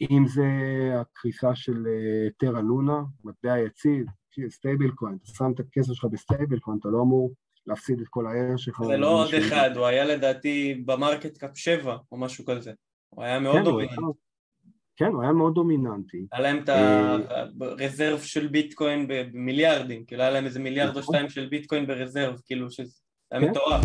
אם זה הקריסה של טרה לונה, מטבע יציב, stable coin, אתה שם את הכסף שלך ב stable coin, אתה לא אמור להפסיד את כל הערך שלך. זה לא עוד אחד, הוא היה לדעתי ב market cap 7 או משהו כזה. הוא היה מאוד כן, דומיננטי. כן, הוא היה מאוד דומיננטי. היה להם את ה reserve של ביטקוין במיליארדים, כאילו היה להם איזה מיליארד או נכון. שתיים של ביטקוין ב reserve, כאילו שזה היה כן, מטורף.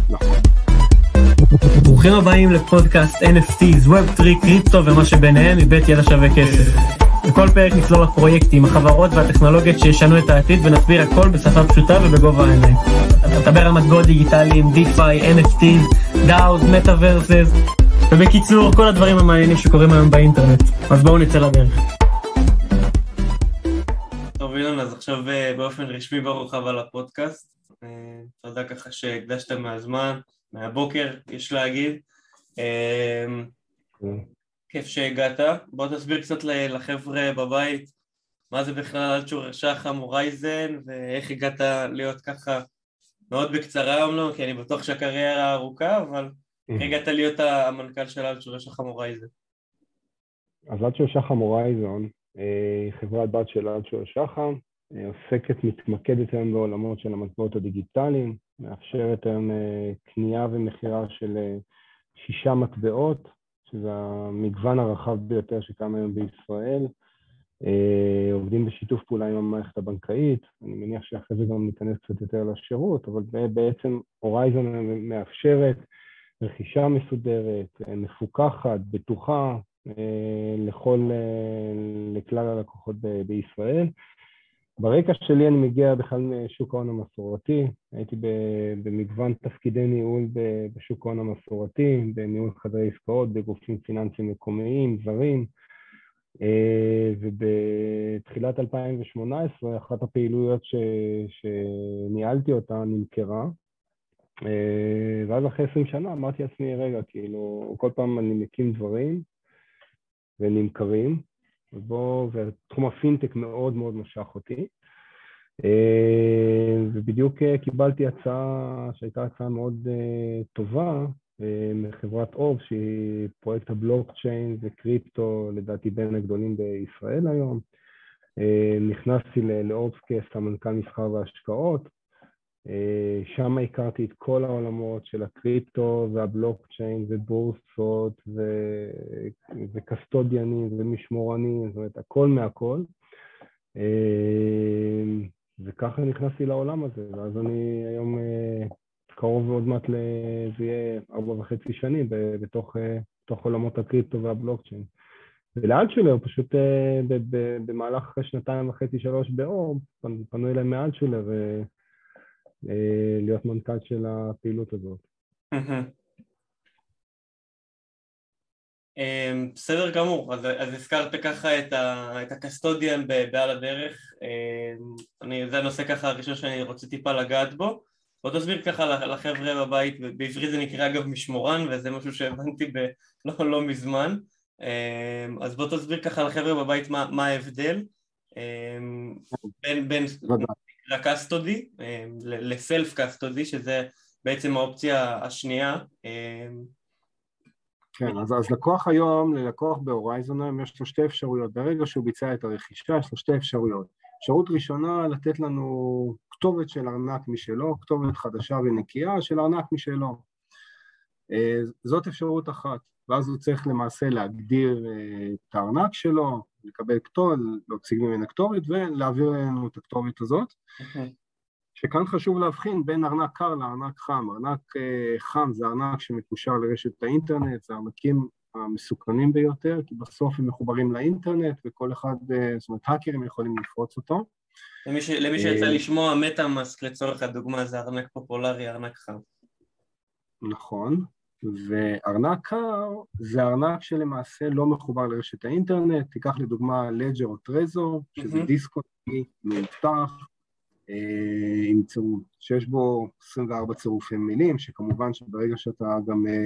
ברוכים הבאים לפודקאסט NFTs, Web3, קריפטו ומה שביניהם מבית ידע שווה כסף. בכל פרק נצלול לפרויקטים, החברות והטכנולוגיות שישנו את העתיד ונסביר הכל בשפה פשוטה ובגובה העיניים. נדבר על מטבעות דיגיטליים, DeFi, NFTs, DAOs, Metaverses, ובקיצור, כל הדברים המעניינים שקורים היום באינטרנט. אז בואו נצא לדרך. טוב אילן, אז עכשיו אה, באופן רשמי ברוך הבא לפודקאסט. אה, תודה ככה שהקדשת מהזמן, מהבוקר, יש להגיד. אה, כיף שהגעת. בוא תסביר קצת לחבר'ה בבית מה זה בכלל אלצ'ור שחם הורייזן ואיך הגעת להיות ככה מאוד בקצרה אומנם, כי אני בטוח שהקריירה ארוכה, אבל איך הגעת להיות המנכ"ל של אלצ'ור שחם הורייזן? אז אלצ'ור שחם הורייזון היא חברת בת של אלצ'ור שחם, עוסקת, מתמקדת היום בעולמות של המטבעות הדיגיטליים, מאפשרת היום אה, קנייה ומכירה של אה, שישה מטבעות, שזה המגוון הרחב ביותר שקיים היום בישראל. אה, עובדים בשיתוף פעולה עם המערכת הבנקאית, אני מניח שאחרי זה גם ניכנס קצת יותר לשירות, אבל בעצם הורייזון מאפשרת רכישה מסודרת, מפוקחת, בטוחה, לכל, לכלל הלקוחות בישראל. ברקע שלי אני מגיע בכלל משוק ההון המסורתי, הייתי במגוון תפקידי ניהול בשוק ההון המסורתי, בניהול חדרי עסקאות, בגופים פיננסיים מקומיים, זרים, אה, ובתחילת 2018 אחת הפעילויות ש... שניהלתי אותה נמכרה, אה, ואז אחרי 20 שנה אמרתי לעצמי, רגע, כאילו, כל פעם אני מקים דברים ונמכרים, ובו, ותחום הפינטק מאוד מאוד משך אותי. אה, ובדיוק אה, קיבלתי הצעה שהייתה הצעה מאוד אה, טובה מחברת אוב, שהיא פרויקט הבלוקצ'יין וקריפטו, לדעתי בין הגדולים בישראל היום. נכנסתי לאובסקי, סמנכ"ל מסחר והשקעות. שם הכרתי את כל העולמות של הקריפטו והבלוקצ'יין ובורסות וקסטודיאנים ומשמורנים, זאת אומרת, הכל מהכל. וככה נכנסתי לעולם הזה, ואז אני היום קרוב עוד מעט, זה יהיה ארבע וחצי שנים בתוך, בתוך עולמות הקריפטו והבלוקצ'יין. ולאלטשולר, פשוט במהלך שנתיים וחצי, שלוש באור, פנו אליי מאלטשולר להיות מנכ"ל של הפעילות הזאת. אמ, בסדר גמור, אז, אז הזכרת ככה את, ה, את הקסטודיאן בעל הדרך, אמ, אני, זה הנושא ככה הראשון שאני רוצה טיפה לגעת בו, בוא תסביר ככה לחבר'ה בבית, בעברית זה נקרא אגב משמורן וזה משהו שהבנתי ב, לא, לא מזמן, אמ, אז בוא תסביר ככה לחבר'ה בבית מה, מה ההבדל. בין, בין לקסטודי לסלף קסטודי שזה בעצם האופציה השנייה כן, אז, אז לקוח היום, ללקוח בהורייזון היום יש לו שתי אפשרויות, ברגע שהוא ביצע את הרכישה יש לו שתי אפשרויות. אפשרות ראשונה, לתת לנו כתובת של ארנק משלו, כתובת חדשה ונקייה של ארנק משלו. אה, זאת אפשרות אחת, ואז הוא צריך למעשה להגדיר אה, את הארנק שלו, לקבל כתובת, להוציא ממנה כתובת ולהעביר לנו את הכתובת הזאת. Okay. אוקיי. שכאן חשוב להבחין בין ארנק קר לארנק חם. ארנק אה, חם זה ארנק שמקושר לרשת האינטרנט, זה הארנקים המסוכנים ביותר, כי בסוף הם מחוברים לאינטרנט וכל אחד, אה, זאת אומרת, האקרים יכולים לפרוץ אותו. למי, ש... למי שיצא לשמוע, מטה-מאסק לצורך הדוגמה זה ארנק פופולרי, ארנק חם. נכון, וארנק קר זה ארנק שלמעשה לא מחובר לרשת האינטרנט, תיקח לדוגמה לג'ר או טרזור, שזה mm-hmm. דיסקו מאובטח, אה, עם צירוף, שיש בו 24 צירופי מילים, שכמובן שברגע שאתה גם אה,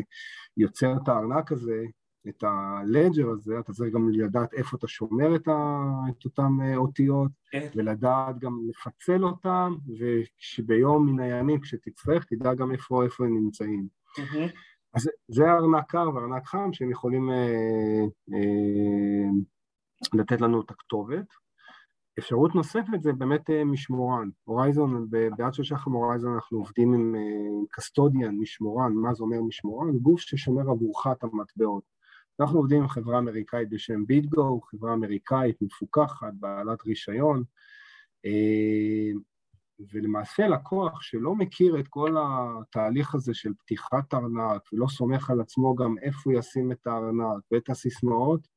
יוצר את הארנק הזה, את הלג'ר הזה, אתה צריך גם לדעת איפה אתה שומר את, ה, את אותן אה, אותיות, כן. ולדעת גם לפצל אותן, ושביום מן הימים כשתצטרך, תדע גם איפה, איפה הם נמצאים. אז זה ארנק קר וארנק חם שהם יכולים אה, אה, לתת לנו את הכתובת. אפשרות נוספת זה באמת משמורן. הורייזון, בעד של שחם הורייזון אנחנו עובדים עם קסטודיאן, משמורן, מה זה אומר משמורן? גוף ששומר עבורך את המטבעות. אנחנו עובדים עם חברה אמריקאית בשם ביטגו, חברה אמריקאית מפוקחת, בעלת רישיון, ולמעשה לקוח שלא מכיר את כל התהליך הזה של פתיחת ארנק ולא סומך על עצמו גם איפה הוא ישים את הארנק ואת הסיסמאות,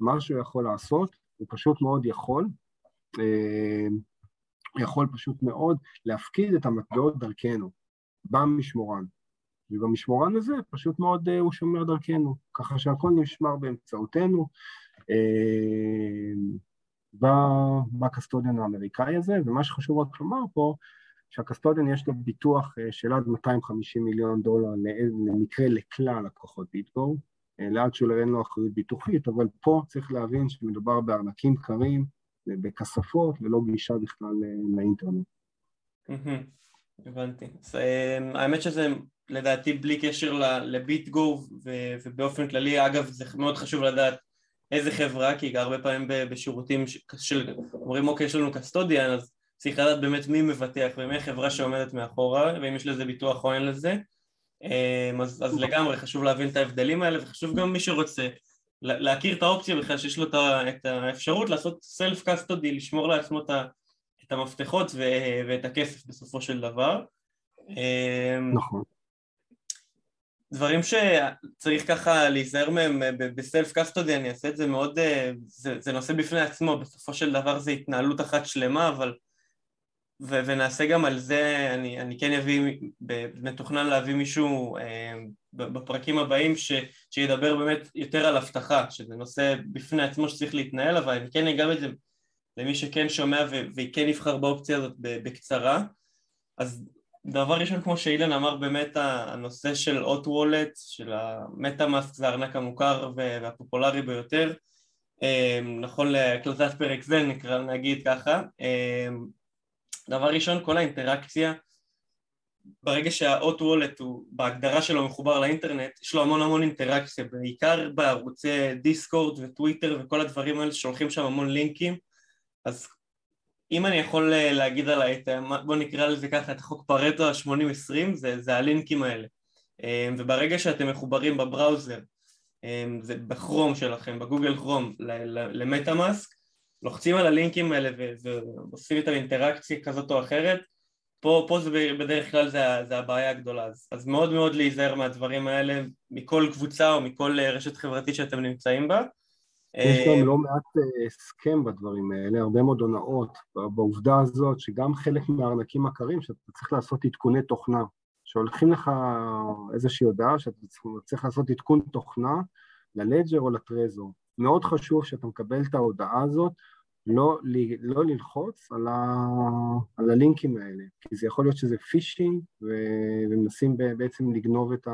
מה שהוא יכול לעשות, הוא פשוט מאוד יכול, הוא יכול פשוט מאוד להפקיד את המטבעות דרכנו, במשמורן. ובמשמורן הזה פשוט מאוד הוא שומר דרכנו, ככה שהכל נשמר באמצעותנו. ב custodian האמריקאי הזה, ומה שחשוב רק לומר פה, שה custodian יש לו ביטוח אה, של עד 250 מיליון דולר למקרה לכלל לקוחות ביטגו, אה, לאט שולר אין לו אחריות ביטוחית, אבל פה צריך להבין שמדובר בארנקים קרים, בכספות, ולא גישה בכלל אה, לאינטרנט. הבנתי. האמת שזה לדעתי בלי קשר לביטגו, ובאופן כללי, אגב, זה מאוד חשוב לדעת איזה חברה, כי הרבה פעמים בשירותים של, אומרים אוקיי יש לנו קסטודיאן אז צריך לדעת באמת מי מבטח ומי החברה שעומדת מאחורה ואם יש לזה ביטוח או אין לזה. אמ, אז, אז לגמרי חשוב להבין את ההבדלים האלה וחשוב גם מי שרוצה להכיר את האופציה בכלל שיש לו את האפשרות לעשות סלף קסטודי, לשמור לעצמו את המפתחות ואת הכסף בסופו של דבר. אמ, נכון דברים שצריך ככה להיזהר מהם אה, בסלף קסטודי, אני אעשה את זה מאוד, אה, זה, זה נושא בפני עצמו, בסופו של דבר זה התנהלות אחת שלמה, אבל ו, ונעשה גם על זה, אני, אני כן אביא, מתוכנן להביא מישהו אה, בפרקים הבאים ש, שידבר באמת יותר על אבטחה, שזה נושא בפני עצמו שצריך להתנהל, אבל אני כן אגע בזה למי שכן שומע וכן יבחר באופציה הזאת בקצרה, אז דבר ראשון, כמו שאילן אמר, באמת הנושא של אוט וולט, של המטה-מאסק זה הארנק המוכר והפופולרי ביותר, אמ, נכון להקלטת פרק זה נקרא נגיד ככה. אמ, דבר ראשון, כל האינטראקציה, ברגע שהאוט וולט הוא בהגדרה שלו מחובר לאינטרנט, יש לו המון המון אינטראקציה, בעיקר בערוצי דיסקורד וטוויטר וכל הדברים האלה ששולחים שם המון לינקים, אז אם אני יכול אה, להגיד עליי, את, בוא נקרא לזה ככה, את החוק פרטו ה-80-20, זה, זה הלינקים האלה. אה, וברגע שאתם מחוברים בבראוזר, אה, זה בכרום שלכם, בגוגל כרום, למטאמאסק, לוחצים על הלינקים האלה ועושים איתם אינטראקציה כזאת או אחרת, פה, פה זה בדרך כלל זה, זה הבעיה הגדולה, אז, אז מאוד מאוד להיזהר מהדברים האלה מכל קבוצה או מכל רשת חברתית שאתם נמצאים בה. יש גם אה, לא מעט אה, הסכם בדברים האלה, הרבה מאוד הונאות בעובדה הזאת שגם חלק מהארנקים הקרים שאתה צריך לעשות עדכוני תוכנה, שהולכים לך איזושהי הודעה שאתה צריך לעשות עדכון תוכנה ללג'ר או לטרזור. מאוד חשוב שאתה מקבל את ההודעה הזאת, לא, לא ללחוץ על, ה, על הלינקים האלה, כי זה יכול להיות שזה פישינג ומנסים בעצם לגנוב את ה...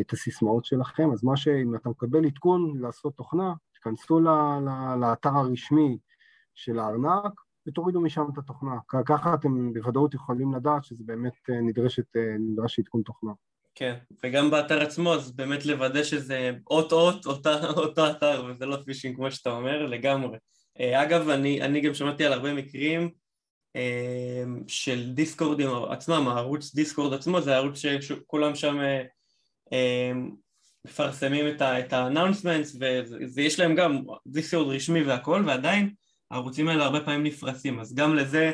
את הסיסמאות שלכם, אז מה שאם אתה מקבל עדכון לעשות תוכנה, תיכנסו לאתר הרשמי של הארנק ותורידו משם את התוכנה. ככה אתם בוודאות יכולים לדעת שזה באמת אה, נדרשת, אה, נדרש עדכון תוכנה. כן, וגם באתר עצמו, אז באמת לוודא שזה אות-אות, אותו אתר, וזה לא פישינג כמו שאתה אומר, לגמרי. אה, אגב, אני, אני גם שמעתי על הרבה מקרים של דיסקורדים עצמם, הערוץ דיסקורד עצמו, זה הערוץ שכולם שם מפרסמים את ה-announcements ויש להם גם דיסקורד רשמי והכל ועדיין הערוצים האלה הרבה פעמים נפרסים. אז גם לזה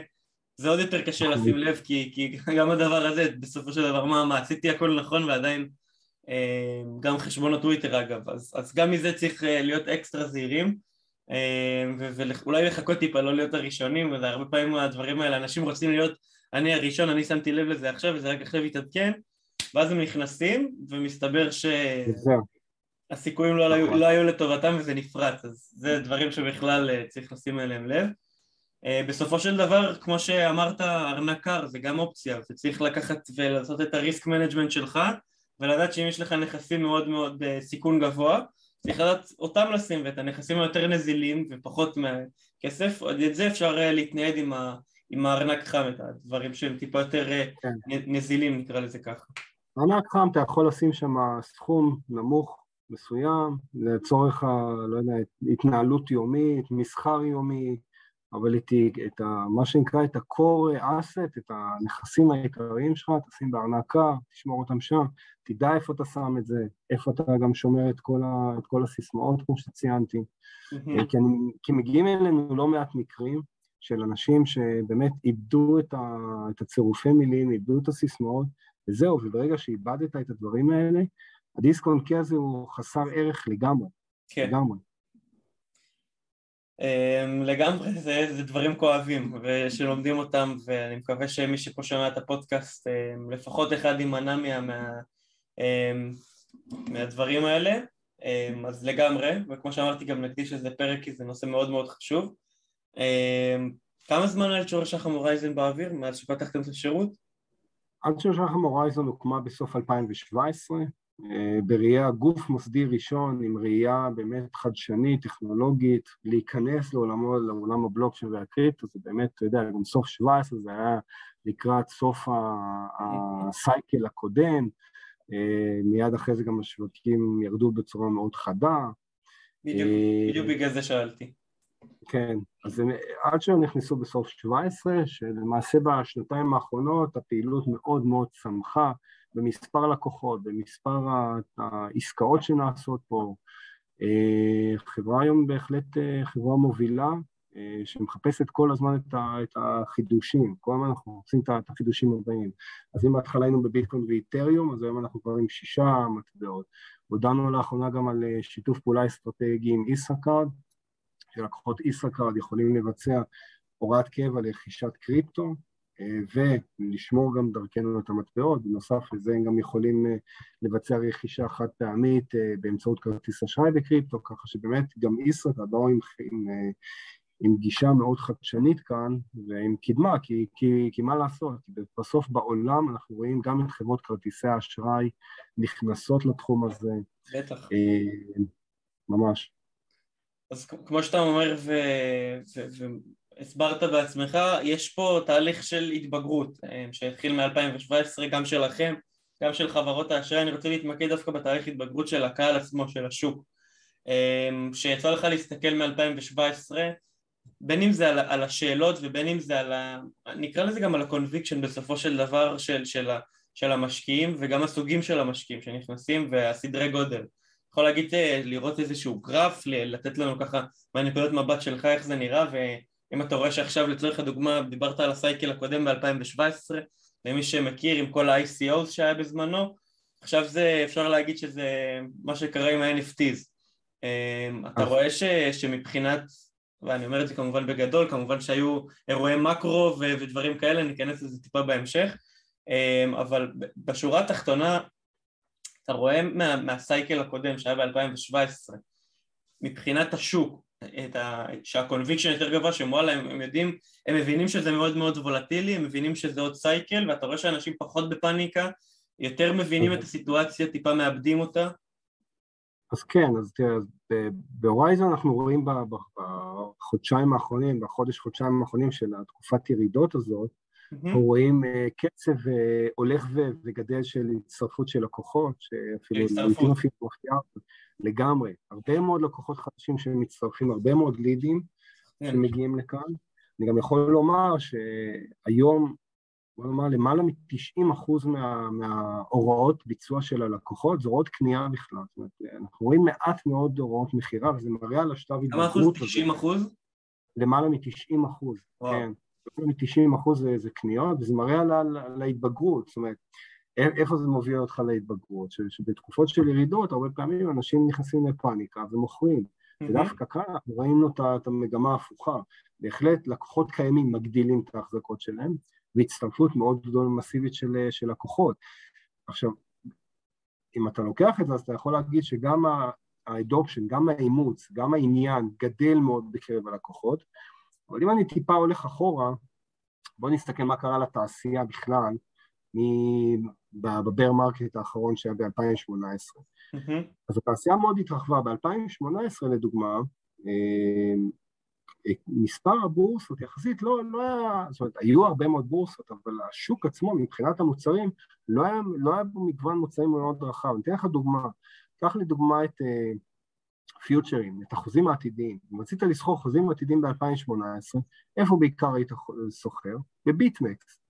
זה עוד יותר קשה לשים לב כי, כי גם הדבר הזה בסופו של דבר מה, מה עשיתי הכל נכון ועדיין אמ, גם חשבון הטוויטר אגב. אז, אז גם מזה צריך אה, להיות אקסטרה זהירים אמ, ואולי לחכות טיפה לא להיות הראשונים וזה הרבה פעמים הדברים האלה אנשים רוצים להיות אני הראשון אני שמתי לב לזה עכשיו וזה רק עכשיו יתעדכן ואז הם נכנסים, ומסתבר שהסיכויים לא, היו, נכון. לא היו לטובתם וזה נפרץ, אז זה דברים שבכלל אה, צריך לשים אליהם לב. אה, בסופו של דבר, כמו שאמרת, ארנק קר זה גם אופציה, וצריך לקחת ולעשות את ה risk management שלך, ולדעת שאם יש לך נכסים מאוד מאוד בסיכון אה, גבוה, צריך לדעת אותם לשים ואת הנכסים היותר נזילים ופחות מהכסף, את זה אפשר להתנייד עם, ה, עם הארנק חם, את הדברים שהם טיפה יותר כן. נזילים נקרא לזה ככה. ארנק חם, אתה יכול לשים שם סכום נמוך מסוים, לצורך, ה, לא יודע, התנהלות יומית, מסחר יומי, אבל את, את ה, מה שנקרא את ה-core asset, את הנכסים העיקריים שלך, תשים בארנקה, תשמור אותם שם, תדע איפה אתה שם את זה, איפה אתה גם שומר את כל, ה, את כל הסיסמאות, כמו שציינתי. Mm-hmm. כי, אני, כי מגיעים אלינו לא מעט מקרים של אנשים שבאמת איבדו את, ה, את הצירופי מילים, איבדו את הסיסמאות, וזהו, וברגע שאיבדת את הדברים האלה, הדיסק און קי הזה הוא חסר ערך לגמרי. כן. לגמרי. Um, לגמרי, זה, זה דברים כואבים ושלומדים אותם ואני מקווה שמי שפה שומע את הפודקאסט um, לפחות אחד יימנע מה, מה, um, מהדברים האלה אז לגמרי, וכמו שאמרתי גם נקדיש לזה פרק כי זה נושא מאוד מאוד חשוב כמה זמן היה שורש החמורייזן באוויר מאז שפתחתם את השירות? עד שורש החמורייזן הוקמה בסוף 2017 אה, בראייה גוף מוסדי ראשון עם ראייה באמת חדשנית, טכנולוגית, להיכנס לעולמו, לעולם הבלוקצ'יין והקריפטו, זה באמת, אתה יודע, גם סוף 17 זה היה לקראת סוף הסייקל הקודם, אה, מיד אחרי זה גם השווקים ירדו בצורה מאוד חדה. בדיוק, בדיוק בגלל זה שאלתי. כן, אז עד שהם נכנסו בסוף 17, שלמעשה בשנתיים האחרונות הפעילות מאוד מאוד צמחה, במספר לקוחות, במספר העסקאות שנעשות פה. אה, חברה היום בהחלט אה, חברה מובילה, אה, שמחפשת כל הזמן את החידושים, כל הזמן אנחנו רוצים את החידושים הבאים. אז אם בהתחלה היינו בביטקוין ואיתריום, אז היום אנחנו כבר עם שישה מטבעות. הודענו לאחרונה גם על שיתוף פעולה אסטרטגי עם ישראכרד, שלקוחות ישראכרד יכולים לבצע הוראת קבע לרכישת קריפטו, ולשמור גם דרכנו את המטבעות, בנוסף לזה הם גם יכולים אה, לבצע רכישה חד פעמית אה, באמצעות כרטיס אשראי בקריפטו, ככה שבאמת גם ישראכרד באו עם, עם, אה, עם גישה מאוד חדשנית כאן ועם קדמה, כי, כי, כי מה לעשות, בסוף בעולם אנחנו רואים גם את חברות כרטיסי האשראי נכנסות לתחום הזה. בטח. ממש. אז כמו שאתה אומר, ו... ו... ו... הסברת בעצמך, יש פה תהליך של התבגרות אה, שהתחיל מ-2017 גם שלכם, גם של חברות האשראי, אני רוצה להתמקד דווקא בתהליך התבגרות של הקהל עצמו, של השוק, אה, שיצא לך להסתכל מ-2017, בין אם זה על, על השאלות ובין אם זה על ה... נקרא לזה גם על ה conviction בסופו של דבר של, של, של המשקיעים וגם הסוגים של המשקיעים שנכנסים והסדרי גודל. יכול להגיד, אה, לראות איזשהו גרף, לתת לנו ככה מהנקודות מבט שלך איך זה נראה ו... אם אתה רואה שעכשיו לצורך הדוגמה דיברת על הסייקל הקודם ב-2017 למי שמכיר עם כל ה-ICOs שהיה בזמנו עכשיו זה אפשר להגיד שזה מה שקרה עם ה-NFTs אמ, אתה רואה ש, שמבחינת ואני אומר את זה כמובן בגדול כמובן שהיו אירועי מקרו ודברים כאלה ניכנס לזה טיפה בהמשך אמ, אבל בשורה התחתונה אתה רואה מה, מה cycle הקודם שהיה ב-2017 מבחינת השוק את ה... שה conviction יותר גבוה, שהם וואלה, הם, הם יודעים, הם מבינים שזה מאוד מאוד וולטילי, הם מבינים שזה עוד cycle, ואתה רואה שאנשים פחות בפאניקה, יותר מבינים את הסיטואציה, טיפה מאבדים אותה. אז כן, אז תראה, בהורייזון אנחנו רואים בחודשיים האחרונים, בחודש חודשיים האחרונים של התקופת ירידות הזאת, אנחנו רואים אה, קצב אה, הולך וגדל של הצטרפות של לקוחות, שאפילו לעיתים אפילו מפתיעה לגמרי. הרבה מאוד לקוחות חדשים שמצטרפים, הרבה מאוד לידים כן. שמגיעים לכאן. אני גם יכול לומר שהיום, בוא נאמר, למעלה מ-90% מה, מההוראות ביצוע של הלקוחות זה הוראות קנייה בכלל. זאת אומרת, אנחנו רואים מעט מאוד הוראות מכירה, וזה מראה על השלב התבגרות הזה. כמה אחוז? 90 אחוז? למעלה מ-90 אחוז, כן. למעלה מ-90 אחוז זה, זה קניות, וזה מראה על, על, על ההתבגרות. זאת אומרת, איפה זה מוביל אותך להתבגרות? שבתקופות של ירידות הרבה פעמים אנשים נכנסים לפאניקה ומוכרים. Mm-hmm. ודווקא כאן אנחנו ראינו את המגמה ההפוכה. בהחלט לקוחות קיימים מגדילים את ההחזקות שלהם, והצטרפות מאוד גדולה ומסיבית של, של לקוחות. עכשיו, אם אתה לוקח את זה, אז אתה יכול להגיד שגם ה adoption, גם האימוץ, גם העניין גדל מאוד בקרב הלקוחות, אבל אם אני טיפה הולך אחורה, בואו נסתכל מה קרה לתעשייה בכלל, ב bear market האחרון שהיה ב-2018. Mm-hmm. אז התעשייה מאוד התרחבה. ב-2018 לדוגמה, אמ, מספר הבורסות יחסית לא, לא היה, זאת אומרת, היו הרבה מאוד בורסות, אבל השוק עצמו מבחינת המוצרים לא היה, לא היה בו מגוון מוצרים מאוד רחב. אני אתן לך דוגמה, קח לדוגמה את פיוצ'רים, את החוזים העתידיים. אם רצית לסחור חוזים עתידיים ב-2018, איפה בעיקר היית סוחר? ב BitMEX.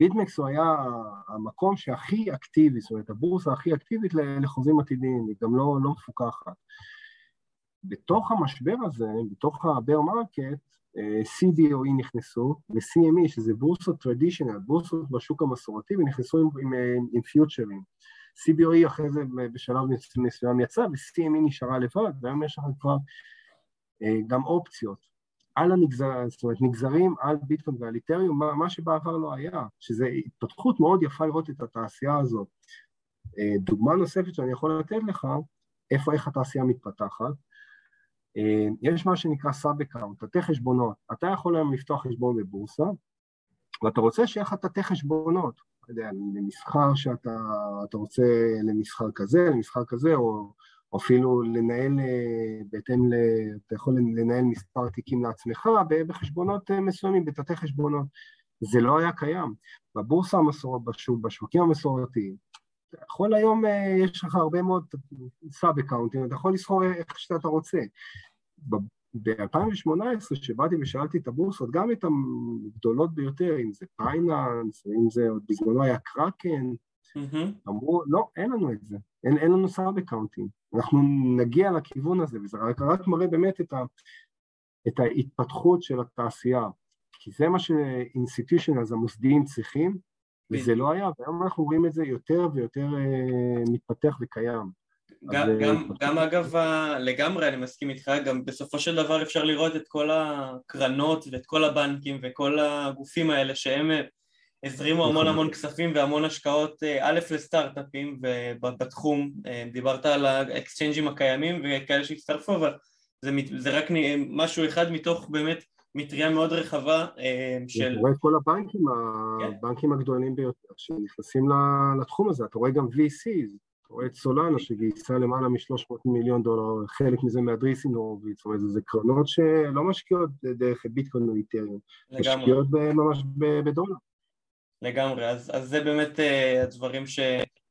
BitMEX הוא היה המקום שהכי אקטיבי, זאת אומרת הבורסה הכי אקטיבית לחוזים עתידיים, היא גם לא, לא מפוקחת. בתוך המשבר הזה, בתוך ה bear market, CBOE נכנסו, ו-CME, שזה בורסות traditional, בורסות בשוק המסורתי, ונכנסו עם, עם, עם פיוצ'רים. CBOE אחרי זה בשלב מסוים יצא, ו-CME נשארה לבד, והיום יש לך כבר אה, גם אופציות. על הנגזר, זאת אומרת, נגזרים על ביטקוין ועל את'ריום, מה, מה שבעבר לא היה, שזו התפתחות מאוד יפה לראות את התעשייה הזאת. אה, דוגמה נוספת שאני יכול לתת לך, איפה, איך התעשייה מתפתחת, אה, יש מה שנקרא sub account, תתי חשבונות. אתה יכול היום לפתוח חשבון בבורסה, ואתה רוצה שיהיה לך תתי חשבונות, יודע, למסחר שאתה רוצה למסחר כזה, למסחר כזה, או, או אפילו לנהל אה, בהתאם ל... אתה יכול לנהל מספר תיקים לעצמך בחשבונות אה, מסוימים, בתתי חשבונות. זה לא היה קיים. בבורסה המסורת, בשוק, בשווקים המסורתיים, אתה יכול היום, אה, יש לך הרבה מאוד סאב אקאונטים, אתה יכול לסחור איך שאתה רוצה. ב-2018, כשבאתי ושאלתי את הבורסות, גם את הגדולות ביותר, אם זה ביננס, אם זה עוד בזמנו היה קראקן, mm-hmm. אמרו, לא, אין לנו את זה, אין, אין לנו sub account ים, אנחנו נגיע לכיוון הזה, וזה רק, רק מראה באמת את, ה, את ההתפתחות של התעשייה, כי זה מה ש institutionals המוסדיים צריכים, וזה לא היה, והיום אנחנו רואים את זה יותר ויותר אה, מתפתח וקיים. גם, אז... גם, גם אגב, לגמרי אני מסכים איתך, גם בסופו של דבר אפשר לראות את כל הקרנות ואת כל הבנקים וכל הגופים האלה שהם אה, הזרימו המון המון כספים והמון השקעות אה, א' לסטארט-אפים בתחום, אה, דיברת על ה exchange ים הקיימים וכאלה שהצטרפו, אבל זה, זה רק משהו אחד מתוך באמת מטריה מאוד רחבה של... אתה רואה את כל הבנקים, כן. הבנקים הגדולים ביותר שנכנסים לתחום הזה, אתה רואה גם VCs רואה את סולנה שגייסה למעלה מ-300 מיליון דולר, חלק מזה מהדריסין הורוביץ, זאת אומרת, זה קרנות שלא משקיעות דרך ביטקוין או איתריום, משקיעות ממש בדולר. לגמרי, אז, אז זה באמת uh, הדברים ש,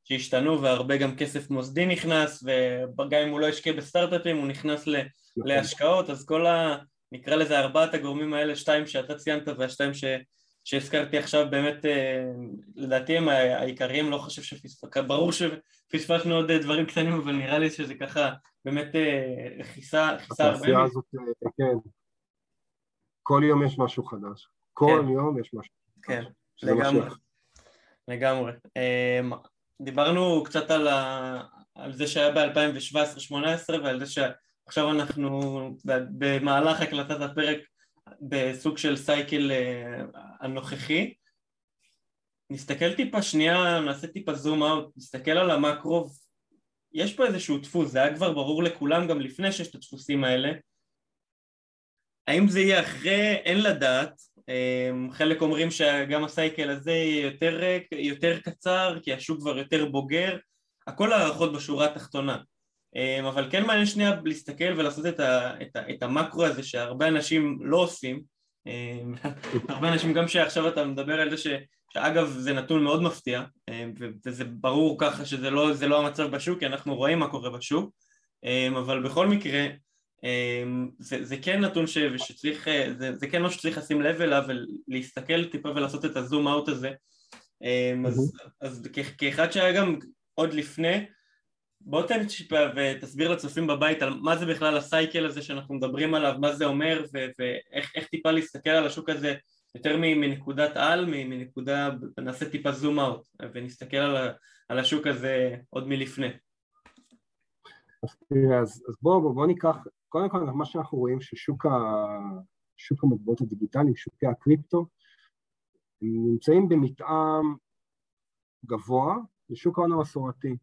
שהשתנו והרבה גם כסף מוסדי נכנס וגם אם הוא לא השקיע בסטארט-אפים הוא נכנס ל, נכון. להשקעות אז כל ה... נקרא לזה ארבעת הגורמים האלה, שתיים שאתה ציינת והשתיים ש, שהזכרתי עכשיו באמת אה, לדעתי הם העיקריים, לא חושב שפספסנו, ברור שפספסנו עוד דברים קטנים אבל נראה לי שזה ככה באמת אה, כיסה הרבה. התעשייה הזאת, אה, כן, כל יום יש משהו חדש, כל כן. יום יש משהו כן, לגמרי, לגמרי. דיברנו קצת על, ה... על זה שהיה ב-2017-2018 ועל זה שעכשיו אנחנו במהלך הקלטת הפרק בסוג של סייקל אה, הנוכחי. נסתכל טיפה שנייה, נעשה טיפה זום אאוט, נסתכל על המקרו, יש פה איזשהו דפוס, זה היה כבר ברור לכולם גם לפני שיש את הדפוסים האלה. האם זה יהיה אחרי? אין לדעת. אה, חלק אומרים שגם הסייקל הזה יהיה יותר, יותר קצר, כי השוק כבר יותר בוגר. הכל הערכות בשורה התחתונה. אמ, אבל כן מעניין שנייה להסתכל ולעשות את, ה, את, ה, את המקרו הזה שהרבה אנשים לא עושים. אמ, הרבה אנשים גם שעכשיו אתה מדבר על זה ש, שאגב זה נתון מאוד מפתיע אמ, וזה ברור ככה שזה לא, לא המצב בשוק כי אנחנו רואים מה קורה בשוק. אבל בכל מקרה זה, זה כן נתון ש, שצריך, זה, זה כן משהו שצריך לשים לב אליו ולהסתכל טיפה ולעשות את הזום אאוט הזה. אז, אז כאחד שהיה גם עוד לפני בוא תן טיפה ותסביר לצופים בבית על מה זה בכלל הסייקל הזה שאנחנו מדברים עליו, מה זה אומר ואיך טיפה להסתכל על השוק הזה יותר מנקודת על, מנקודה, נעשה טיפה זום אאוט ונסתכל על, על השוק הזה עוד מלפני. אז אז, בואו בוא, בוא ניקח, קודם כל מה שאנחנו רואים ששוק ה, שוק המטבעות הדיגיטליים, שוקי הקריפטו, נמצאים במתאם גבוה לשוק ההון המסורתי.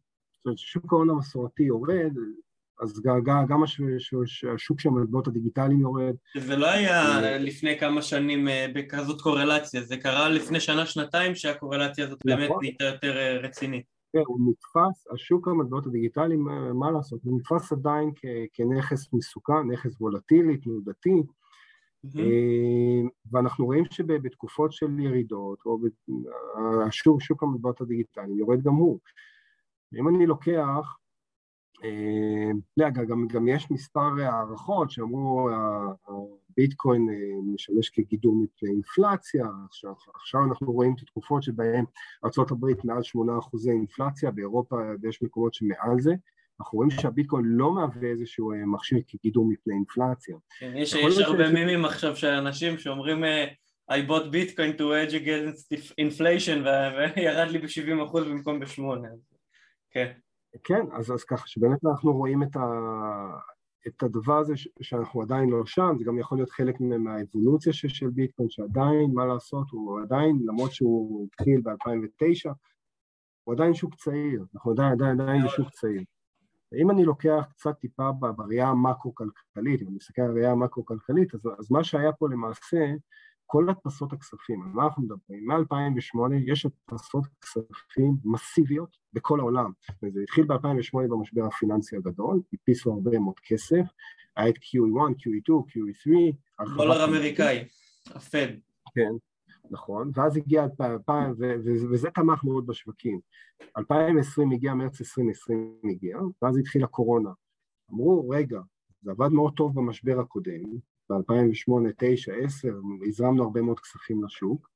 אומרת, שוק ההון המסורתי יורד, אז גם השוק של המטבעות הדיגיטליים יורד. זה לא היה לפני כמה שנים אה, בכזאת קורלציה, זה קרה לפני שנה-שנתיים שהקורלציה הזאת באמת נכון. נהייתה יותר אה, רצינית. כן, הוא נתפס, השוק המטבעות הדיגיטליים, מה לעשות, הוא נתפס עדיין כנכס מסוכן, נכס וולטילי, תנודתי. ואנחנו רואים שבתקופות של ירידות, או השוק, שוק המטבעות הדיגיטליים יורד גם הוא. אם אני לוקח אה, גם, גם יש מספר הערכות שאמרו הביטקוין אה, משמש כגידור מפני אינפלציה, עכשיו, עכשיו אנחנו רואים את התקופות שבהן ארה"ב מעל 8% אינפלציה, באירופה יש מקומות שמעל זה, אנחנו רואים שהביטקוין לא מהווה איזשהו אה, מכשיר כגידור מפני אינפלציה. כן, יש, יש הרבה ש... מימים עכשיו של אנשים שאומרים I bought Bitcoin to edge against inflation וירד לי ב-70% במקום ב-8. כן. כן, אז, אז ככה שבאמת אנחנו רואים את, ה, את הדבר הזה ש, שאנחנו עדיין לא שם, זה גם יכול להיות חלק מהאבולוציה של, של ביטקוין, שעדיין, מה לעשות, הוא עדיין, למרות שהוא התחיל ב-2009, הוא עדיין שוק צעיר, אנחנו עדיין, עדיין, עדיין בשוק צעיר. ואם אני לוקח קצת טיפה בראייה המקרו-כלכלית, אם אני מסתכל על הראייה המקרו-כלכלית, אז, אז מה שהיה פה למעשה, כל הדפסות הכספים, על מה אנחנו מדברים? מ-2008 יש הדפסות כספים מסיביות בכל העולם. וזה התחיל ב-2008 במשבר הפיננסי הגדול, הדפיסו הרבה מאוד כסף, היה את QE1, QE2, QE3. דולר אמריקאי, הפד. כן, נכון, ואז הגיע 2000, וזה תמך מאוד בשווקים. 2020 הגיע, מרץ 2020 הגיע, ואז התחילה קורונה. אמרו, רגע, זה עבד מאוד טוב במשבר הקודם, ב-2008, 2009, 2010, הזרמנו הרבה מאוד כספים לשוק,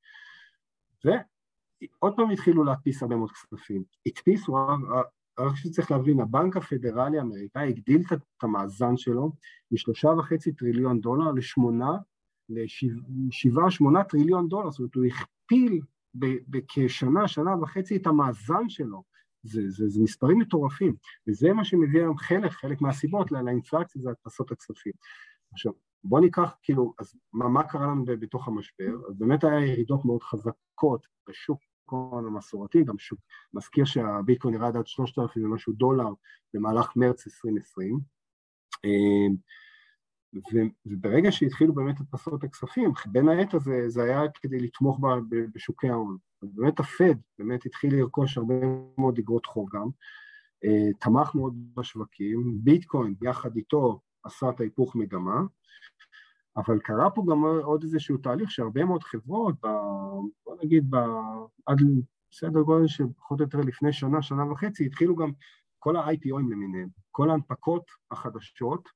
ועוד פעם התחילו להדפיס הרבה מאוד כספים. הדפיסו, רק שצריך להבין, הבנק הפדרלי האמריקאי הגדיל את המאזן שלו משלושה וחצי טריליון דולר לשמונה, לשבעה, שמונה טריליון דולר, זאת אומרת הוא הכפיל בכשנה, שנה וחצי את המאזן שלו. זה, זה, זה מספרים מטורפים, וזה מה שמביא היום חלק, חלק מהסיבות לאינפלציה זה הדפסות הכספים. עכשיו, בוא ניקח, כאילו, אז מה, מה קרה לנו בתוך המשבר? אז באמת היה ירידות מאוד חזקות בשוק ההון המסורתי, גם שוק, מזכיר שהביטקוין ירד עד 3,000 ומשהו דולר במהלך מרץ 2020, אמ, וברגע שהתחילו באמת הדפסות הכספים, בין העת הזה זה היה כדי לתמוך בשוקי ההון. באמת הפד באמת התחיל לרכוש הרבה מאוד אגרות חוב גם, אה, תמך מאוד בשווקים, ביטקוין יחד איתו עשה את ההיפוך מגמה, אבל קרה פה גם עוד איזשהו תהליך שהרבה מאוד חברות, ב, בוא נגיד ב, עד סדר גודל של פחות או יותר לפני שנה, שנה וחצי, התחילו גם כל ה-IPOים למיניהם, כל ההנפקות החדשות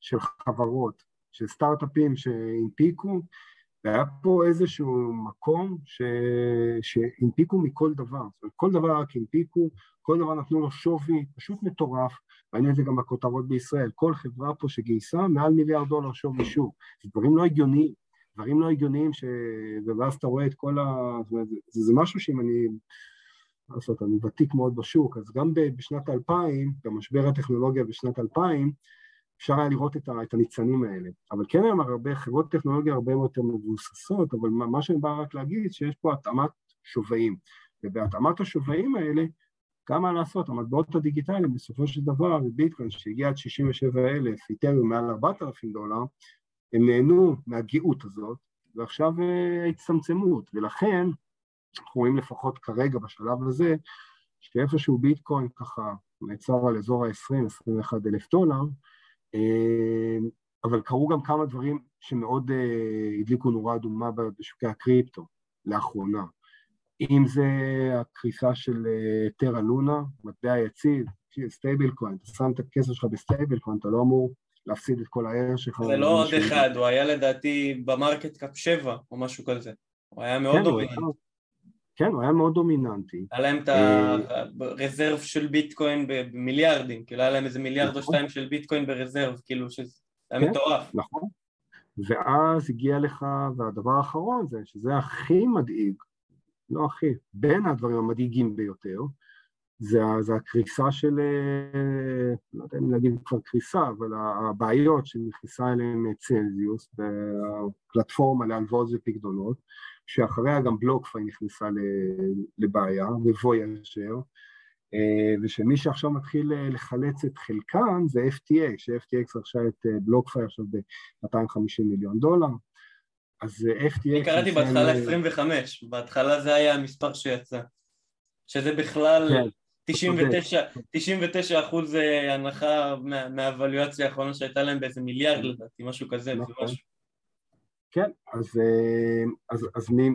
של חברות, של סטארט-אפים שהנפיקו, והיה פה איזשהו מקום. שהנפיקו מכל דבר, כל דבר רק הנפיקו, כל דבר נתנו לו שווי פשוט מטורף, ראינו את זה גם בכותרות בישראל, כל חברה פה שגייסה מעל מיליארד דולר שווי שוק, זה דברים לא הגיוניים, דברים לא הגיוניים, ש... ואז אתה רואה את כל ה... זאת אומרת, זה, זה משהו שאם אני... מה לעשות, אני ותיק מאוד בשוק, אז גם בשנת 2000, במשבר הטכנולוגיה בשנת 2000, אפשר היה לראות את, ה, את הניצנים האלה. אבל כן היום הרבה חברות טכנולוגיה הרבה יותר מבוססות, אבל מה, מה שאני בא רק להגיד, שיש פה התאמת שווים. ובהתאמת השווים האלה, גם מה לעשות, המטבעות הדיגיטליים בסופו של דבר, ביטקוין שהגיע עד 67 אלף, איתריום מעל 4,000 דולר, הם נהנו מהגאות הזאת, ועכשיו אה, הצטמצמות, ולכן אנחנו רואים לפחות כרגע בשלב הזה, שאיפשהו ביטקוין ככה נעצר על אזור ה-20-21 אלף דולר, אה, אבל קרו גם כמה דברים שמאוד אה, הדליקו נורה אדומה בשוקי הקריפטו לאחרונה. אם זה הקריסה של טרה אה, לונה, מטבע יציב, stable coin, אתה שם את הכסף שלך ב stable coin, אתה לא אמור להפסיד את כל הערך שלך. זה לא עוד אחד, הוא היה לדעתי ב market cap 7 או משהו כזה. הוא היה מאוד כן, דומיננטי. כן, הוא היה מאוד דומיננטי. היה להם את ה reserve של ביטקוין במיליארדים, כאילו היה להם איזה מיליארד או נכון. שתיים של ביטקוין ב reserve, כאילו שזה היה כן, מטורף. נכון. ואז הגיע לך, והדבר האחרון זה, שזה הכי מדאיג, לא הכי, בין הדברים המדאיגים ביותר, זה, זה הקריסה של, אה, לא יודע אם להגיד כבר קריסה, אבל הבעיות שנכנסה אליהן צלזיוס, בפלטפורמה להלוואות ופקדונות, שאחריה גם בלוקפיי נכנסה לבעיה, וויאז'ר, אה, ושמי שעכשיו מתחיל אה, לחלץ את חלקם זה FTX, ש-FTX רכשה את בלוקפיי עכשיו ב-250 מיליון דולר, אז FTX... אני קראתי בהתחלה 25, בהתחלה זה היה המספר שיצא. שזה בכלל כן, 99, 99 אחוז אה, הנחה מה, האחרונה שהייתה להם באיזה מיליארד כן. לדעתי, משהו כזה, נכון. משהו. כן, אז, אה, אז, אז מי,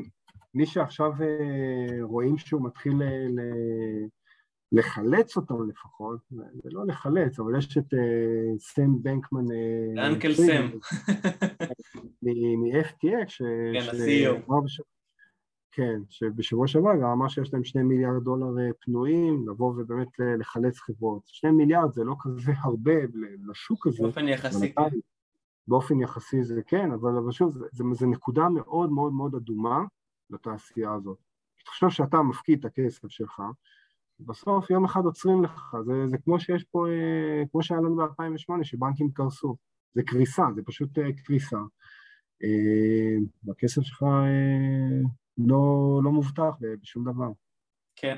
מי שעכשיו אה, רואים שהוא מתחיל ל, לחלץ אותם לפחות, זה לא לחלץ, אבל יש את סם בנקמן... אנקל סם. מ-FTX, כן, ה-CEO. כן, שבשבוע שעבר גם אמר שיש להם שני מיליארד דולר פנויים, לבוא ובאמת לחלץ חברות. שני מיליארד זה לא כזה הרבה לשוק הזה. באופן יחסי, כן. באופן יחסי זה כן, אבל, אבל שוב, זה, זה, זה נקודה מאוד מאוד מאוד אדומה לתעשייה הזאת. תחשוב שאתה מפקיד את הכסף שלך, בסוף יום אחד עוצרים לך, זה, זה כמו שיש פה, אה, כמו שהיה לנו ב-2008, שבנקים קרסו, זה קריסה, זה פשוט אה, קריסה. אה, והכסף שלך לא, לא מובטח בשום דבר. כן,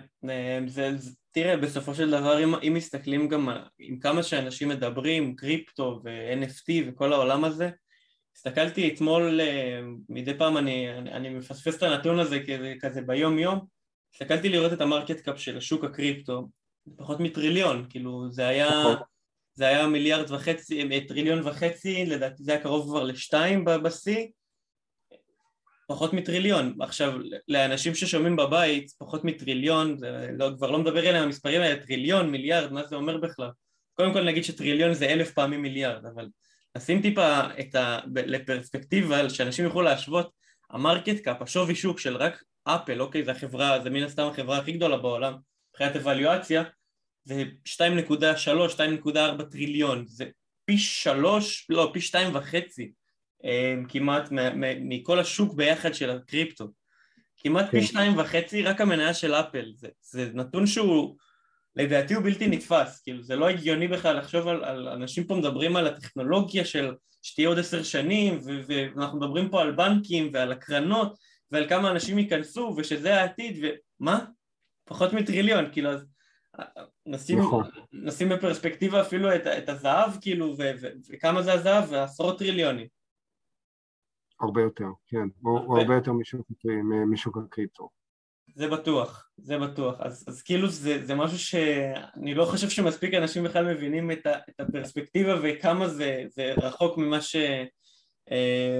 זה, זה, תראה, בסופו של דבר, אם, אם מסתכלים גם עם כמה שאנשים מדברים, קריפטו ו-NFT וכל העולם הזה, הסתכלתי אתמול, מדי פעם אני, אני, אני מפספס את הנתון הזה כזה, כזה ביום יום, הסתכלתי לראות את ה market cap של השוק הקריפטו, פחות מטריליון, כאילו זה היה, נכון. זה היה מיליארד וחצי, אה, טריליון וחצי, לדעתי זה היה קרוב כבר לשתיים בשיא, פחות מטריליון. עכשיו, לאנשים ששומעים בבית, פחות מטריליון, זה לא, כבר לא מדבר אליהם המספרים האלה, טריליון, מיליארד, מה זה אומר בכלל? קודם כל נגיד שטריליון זה אלף פעמים מיליארד, אבל נשים טיפה את ה... לפרספקטיבה, שאנשים יוכלו להשוות, ה market cap, השווי שוק של רק אפל, אוקיי, זה החברה, זה מן הסתם החברה הכי גדולה בעולם מבחינת אבליואציה, זה 2.3, 2.4 טריליון, זה פי שלוש, לא, פי שתיים וחצי אה, כמעט מכל השוק ביחד של הקריפטו. כמעט כן. פי שתיים וחצי רק המניה של אפל, זה, זה נתון שהוא לדעתי הוא בלתי נתפס, כאילו זה לא הגיוני בכלל לחשוב על, על אנשים פה מדברים על הטכנולוגיה של שתהיה עוד עשר שנים ו, ואנחנו מדברים פה על בנקים ועל הקרנות ועל כמה אנשים ייכנסו ושזה העתיד ומה? פחות מטריליון, כאילו אז נשים, נכון. נשים בפרספקטיבה אפילו את, את הזהב כאילו ו, ו, וכמה זה הזהב? ועשרות טריליונים. הרבה יותר, כן, הרבה, הרבה יותר משוק הקריפטו. זה בטוח, זה בטוח. אז, אז כאילו זה, זה משהו שאני לא חושב שמספיק אנשים בכלל מבינים את, ה, את הפרספקטיבה וכמה זה, זה רחוק ממה ש... אה,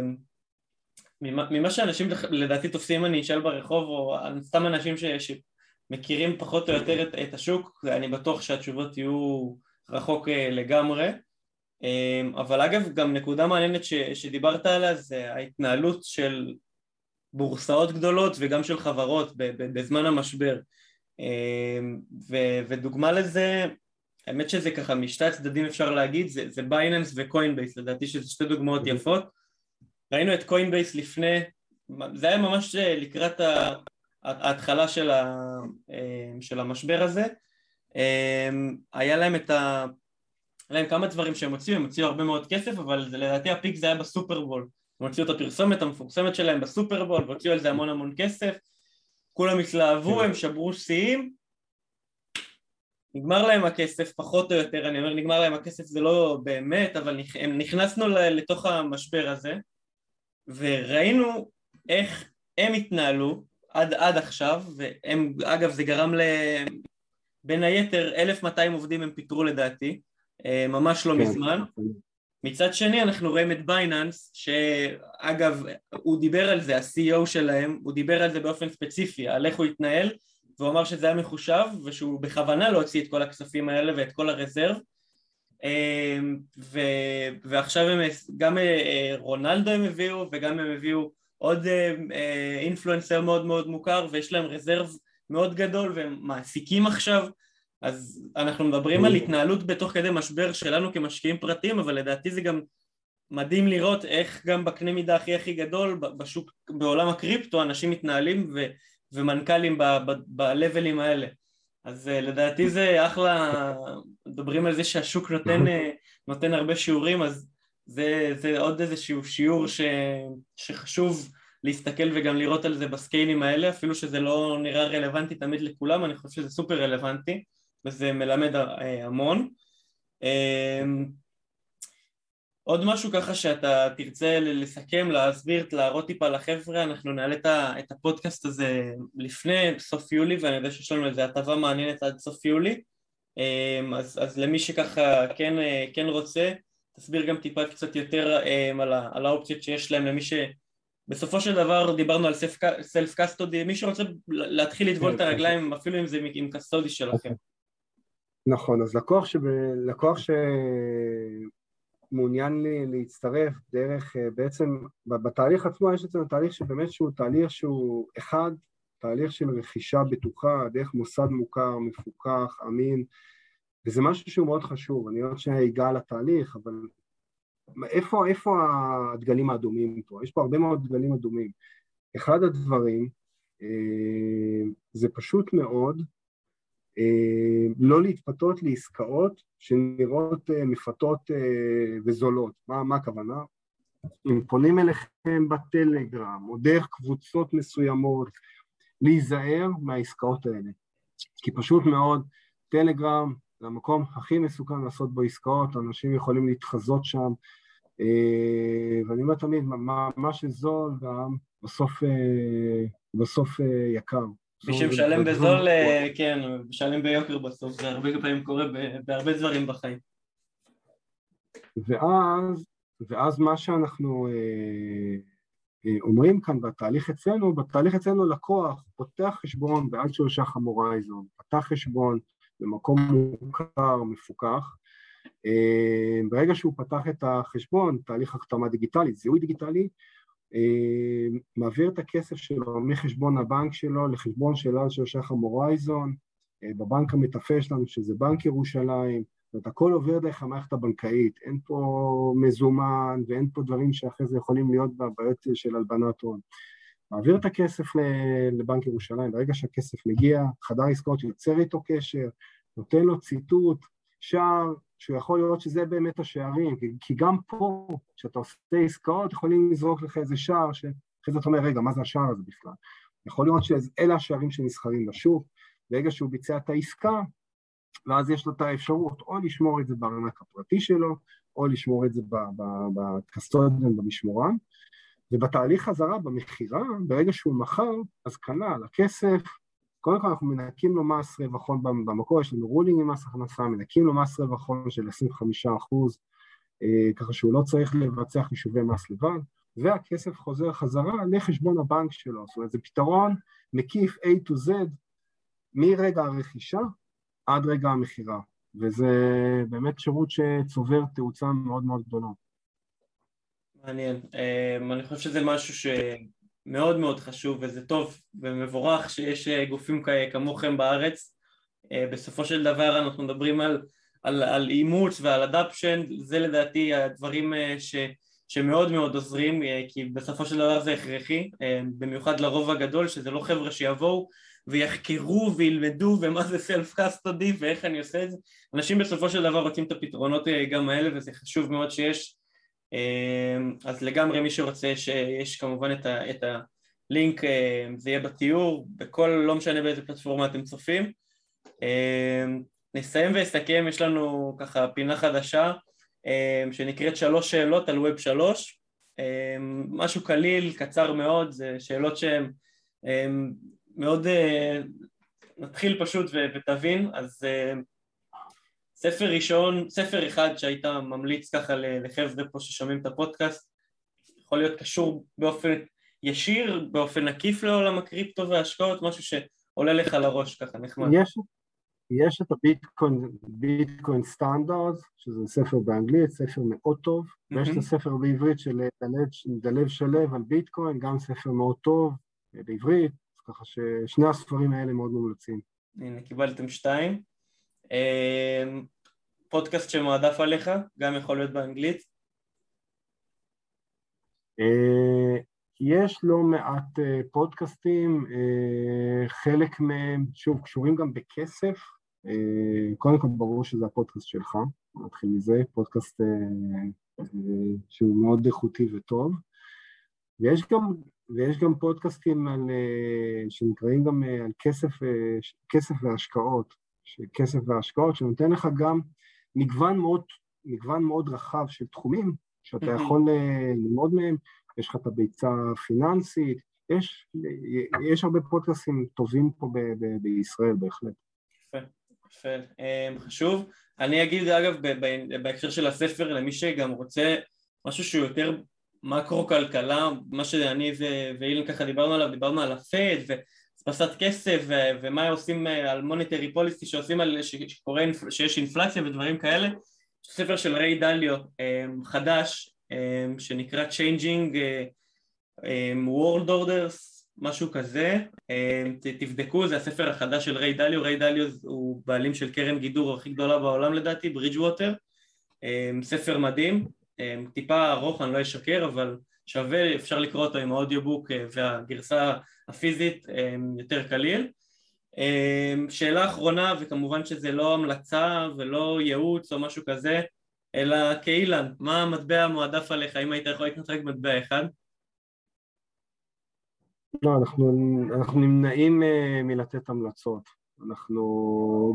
ממה, ממה שאנשים לדעתי תופסים אני אשאל ברחוב או סתם אנשים ש, שמכירים פחות או יותר את, את השוק, אני בטוח שהתשובות יהיו רחוק אה, לגמרי. אה, אבל אגב גם נקודה מעניינת ש, שדיברת עליה זה ההתנהלות של בורסאות גדולות וגם של חברות בזמן המשבר. אמ, ודוגמה לזה, האמת שזה ככה משתי הצדדים אפשר להגיד, זה, זה בייננס וקוינבייס, לדעתי שזה שתי דוגמאות יפות. ראינו את קוינבייס לפני, זה היה ממש לקראת ההתחלה של, ה, אמ, של המשבר הזה אמ, היה להם את ה... היה להם כמה דברים שהם הוציאו, הם הוציאו הרבה מאוד כסף אבל לדעתי הפיק זה היה בסופרבול הם הוציאו את הפרסומת המפורסמת שלהם בסופרבול והוציאו על זה המון המון כסף. כולם התלהבו, כן. הם שברו שיאים. נגמר להם הכסף פחות או יותר, אני אומר נגמר להם הכסף זה לא באמת, אבל הם נכנסנו לתוך המשבר הזה וראינו איך הם התנהלו עד, עד עכשיו, והם, אגב זה גרם ל... בין היתר 1200 עובדים הם פיטרו לדעתי, אה, ממש לא כן. מזמן, מצד שני אנחנו רואים את בייננס שאגב הוא דיבר על זה, ה-CEO שלהם, הוא דיבר על זה באופן ספציפי, על איך הוא התנהל והוא אמר שזה היה מחושב ושהוא בכוונה לא הוציא את כל הכספים האלה ואת כל הרזרב אמ, ו... ועכשיו הם, גם אה, רונלדו הם הביאו וגם הם הביאו עוד אינפלואנסר אה, מאוד מאוד מוכר ויש להם רזרב מאוד גדול והם מעסיקים עכשיו אז אנחנו מדברים על התנהלות בתוך כדי משבר שלנו כמשקיעים פרטיים, אבל לדעתי זה גם מדהים לראות איך גם בקנה מידה הכי הכי גדול בשוק, בעולם הקריפטו אנשים מתנהלים ו, ומנכ"לים ב-levels האלה. אז uh, לדעתי זה אחלה, מדברים על זה שהשוק נותן, נותן הרבה שיעורים, אז זה, זה עוד איזשהו שיעור ש, שחשוב להסתכל וגם לראות על זה בסקיילים האלה, אפילו שזה לא נראה רלוונטי תמיד לכולם, אני חושב שזה סופר רלוונטי. וזה מלמד אה, המון. אמ, עוד משהו ככה שאתה תרצה לסכם, להסביר, להראות טיפה לחבר'ה, אנחנו נעלה את הפודקאסט הזה לפני סוף יולי ואני יודע שיש לנו איזו הטבה מעניינת עד סוף יולי אמ, אז, אז למי שככה כן, אה, כן רוצה, תסביר גם טיפה קצת יותר אמ, על, על האופציות שיש להם למי ש... בסופו של דבר דיברנו על סלף קסטודי, מי שרוצה להתחיל לטבול את כן, הרגליים אפילו אם זה עם קסטודי שלכם. נכון, אז לקוח, שב... לקוח שמעוניין לי להצטרף דרך, אה, בעצם בתהליך עצמו יש אצלנו תהליך שבאמת שהוא תהליך שהוא אחד, תהליך של רכישה בטוחה דרך מוסד מוכר, מפוקח, אמין, וזה משהו שהוא מאוד חשוב, אני עוד שניה אגע לתהליך, אבל איפה, איפה הדגלים האדומים פה? יש פה הרבה מאוד דגלים אדומים. אחד הדברים אה, זה פשוט מאוד אה, לא להתפתות לעסקאות שנראות אה, מפתות וזולות. מה, מה הכוונה? אם פונים אליכם בטלגרם או דרך קבוצות מסוימות, להיזהר מהעסקאות האלה. כי פשוט מאוד, טלגרם זה המקום הכי מסוכן לעשות בו עסקאות, אנשים יכולים להתחזות שם, ואני אומר תמיד, מה, מה שזול גם בסוף, אה, בסוף אה, יקר. מי שמשלם בזול, אה, כן, משלם ביוקר בסוף, זה הרבה פעמים קורה בהרבה דברים בחיים. ואז, ואז מה שאנחנו אומרים כאן בתהליך אצלנו, בתהליך אצלנו לקוח פותח חשבון בעד שלושה חמורייזון, פתח חשבון במקום מוכר, מפוקח, ברגע שהוא פתח את החשבון, תהליך החתמה דיגיטלית, זיהוי דיגיטלי, אה, מעביר את הכסף שלו מחשבון הבנק שלו לחשבון שלנו של שחר מורייזון, אה, בבנק המתפעל שלנו שזה בנק ירושלים, זאת אומרת הכל עובר דרך המערכת הבנקאית, אין פה מזומן ואין פה דברים שאחרי זה יכולים להיות בבעיות של הלבנת הון. מעביר את הכסף לבנק ירושלים, ברגע שהכסף מגיע, חדר עסקאות יוצר איתו קשר, נותן לו ציטוט, שער שהוא יכול לראות שזה באמת השערים, כי, כי גם פה, כשאתה עושה עסקאות, יכולים לזרוק לך איזה שער, שאחרי זה אתה אומר, רגע, מה זה השער הזה בכלל? יכול לראות שאלה השערים שנסחרים בשוק, ברגע שהוא ביצע את העסקה, ואז יש לו את האפשרות או לשמור את זה בארנק הפרטי שלו, או לשמור את זה ב custodian, במשמורן, ובתהליך חזרה, במכירה, ברגע שהוא מכר, אז כנ"ל, הכסף. קודם כל אנחנו מנקים לו מס רווח הון במקור, יש לנו ruling עם מס הכנסה, מנקים לו מס רווח הון של 25 אחוז, אה, ככה שהוא לא צריך לבצע חישובי מס לבד, והכסף חוזר חזרה לחשבון הבנק שלו, זאת אומרת זה פתרון מקיף A to Z מרגע הרכישה עד רגע המכירה, וזה באמת שירות שצובר תאוצה מאוד מאוד גדולה. מעניין, אה, אני חושב שזה משהו ש... מאוד חשוב וזה טוב ומבורך שיש אה, גופים כמוכם בארץ. אה, בסופו של דבר אנחנו מדברים על, על, על אימוץ ועל אדפשן, זה לדעתי הדברים אה, ש, שמאוד מאוד עוזרים, כי בסופו של דבר זה הכרחי, במיוחד לרוב הגדול, שזה לא חבר'ה שיבואו ויחקרו וילמדו ומה זה סלף קאסטודי ואיך אני עושה את זה. אנשים בסופו של דבר רוצים את הפתרונות גם האלה וזה חשוב מאוד שיש אמ, אז לגמרי מי שרוצה שיש כמובן את, ה, את הלינק אמ, זה יהיה בתיאור בכל לא משנה באיזה פלטפורמה אתם צופים. אמ, נסיים ונסכם יש לנו ככה פינה חדשה שנקראת שלוש שאלות על ווב שלוש. משהו קליל קצר מאוד זה שאלות שהן מאוד אה, נתחיל פשוט ותבין אז ספר ראשון, ספר אחד שהיית ממליץ ככה לחבר'ה פה ששומעים את הפודקאסט, יכול להיות קשור באופן ישיר, באופן עקיף לעולם הקריפטו וההשקעות, משהו שעולה לך לראש ככה נחמד. יש, יש את הביטקוין, ביטקוין סטנדרט, שזה ספר באנגלית, ספר מאוד טוב, mm-hmm. ויש את הספר בעברית של דלב, דלב שלו על ביטקוין, גם ספר מאוד טוב אה, בעברית, ככה ששני הספרים האלה מאוד מומלצים. הנה, קיבלתם שתיים. אמ, פודקאסט שמועדף עליך, גם יכול להיות באנגלית? אה, יש לא מעט אה, פודקאסטים, אה, חלק מהם, שוב, קשורים גם בכסף. קודם כל ברור שזה הפודקאסט שלך, נתחיל מזה, פודקאסט שהוא מאוד איכותי וטוב. ויש גם, ויש גם פודקאסטים על, שנקראים גם על כסף, כסף והשקעות, כסף והשקעות, שנותן לך גם מגוון מאוד, מגוון מאוד רחב של תחומים שאתה יכול אה, ללמוד מהם, יש לך את הביצה הפיננסית, יש, יש הרבה פודקאסים טובים פה ב, ב, בישראל בהחלט. יפה, יפה, אמ, חשוב. אני אגיד אגב בהקשר של הספר למי שגם רוצה משהו שהוא יותר מקרו כלכלה, מה שאני ואילן ככה דיברנו עליו, דיברנו על הפד הדפסת כסף ומה עושים על מוניטרי פוליסטי שעושים על, שקורה, שיש אינפלציה ודברים כאלה. ספר של ריי דליו חדש שנקרא Changing World Orders משהו כזה, תבדקו, זה הספר החדש של ריי דליו, ריי דליו הוא בעלים של קרן גידור הכי גדולה בעולם לדעתי, ברידג' ווטר, ספר מדהים, טיפה ארוך אני לא אשקר אבל שווה, אפשר לקרוא אותו עם האודיובוק והגרסה הפיזית יותר קליל. שאלה אחרונה, וכמובן שזה לא המלצה ולא ייעוץ או משהו כזה, אלא כאילן, מה המטבע המועדף עליך, אם היית יכול לקנות רק מטבע אחד? לא, אנחנו, אנחנו נמנעים מלתת המלצות. אנחנו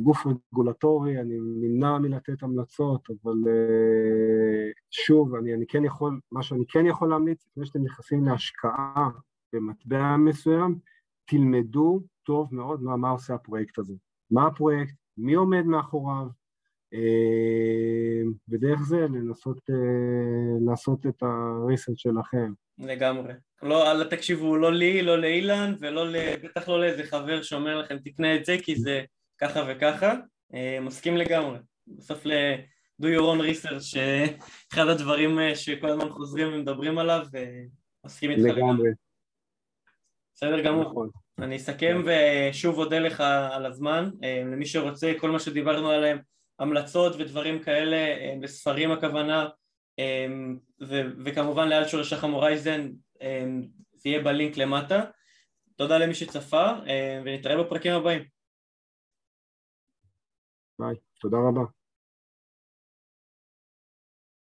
גוף רגולטורי, אני נמנע מלתת המלצות, אבל uh, שוב, אני, אני כן יכול, מה שאני כן יכול להמליץ, לפני שאתם נכנסים להשקעה במטבע מסוים, תלמדו טוב מאוד מה, מה עושה הפרויקט הזה. מה הפרויקט, מי עומד מאחוריו, uh, ודרך זה לנסות uh, לעשות את הריסט שלכם. לגמרי. לא, אל תקשיבו לא לי, לא לאילן, ולא, בטח לא לאיזה חבר שאומר לכם תקנה את זה כי זה ככה וככה. אה, מסכים לגמרי. בסוף ל... do your own research, שאחד הדברים אה, שכל הזמן חוזרים ומדברים עליו, ומסכים איתך לגמרי. בסדר גמור. נכון. אני אסכם ושוב אודה לך על הזמן. אה, למי שרוצה, כל מה שדיברנו עליהם, המלצות ודברים כאלה, בספרים הכוונה, וכמובן לאל שורש שחם הורייזן זה יהיה בלינק למטה. תודה למי שצפה, אמ, ונתראה בפרקים הבאים. ביי, תודה רבה.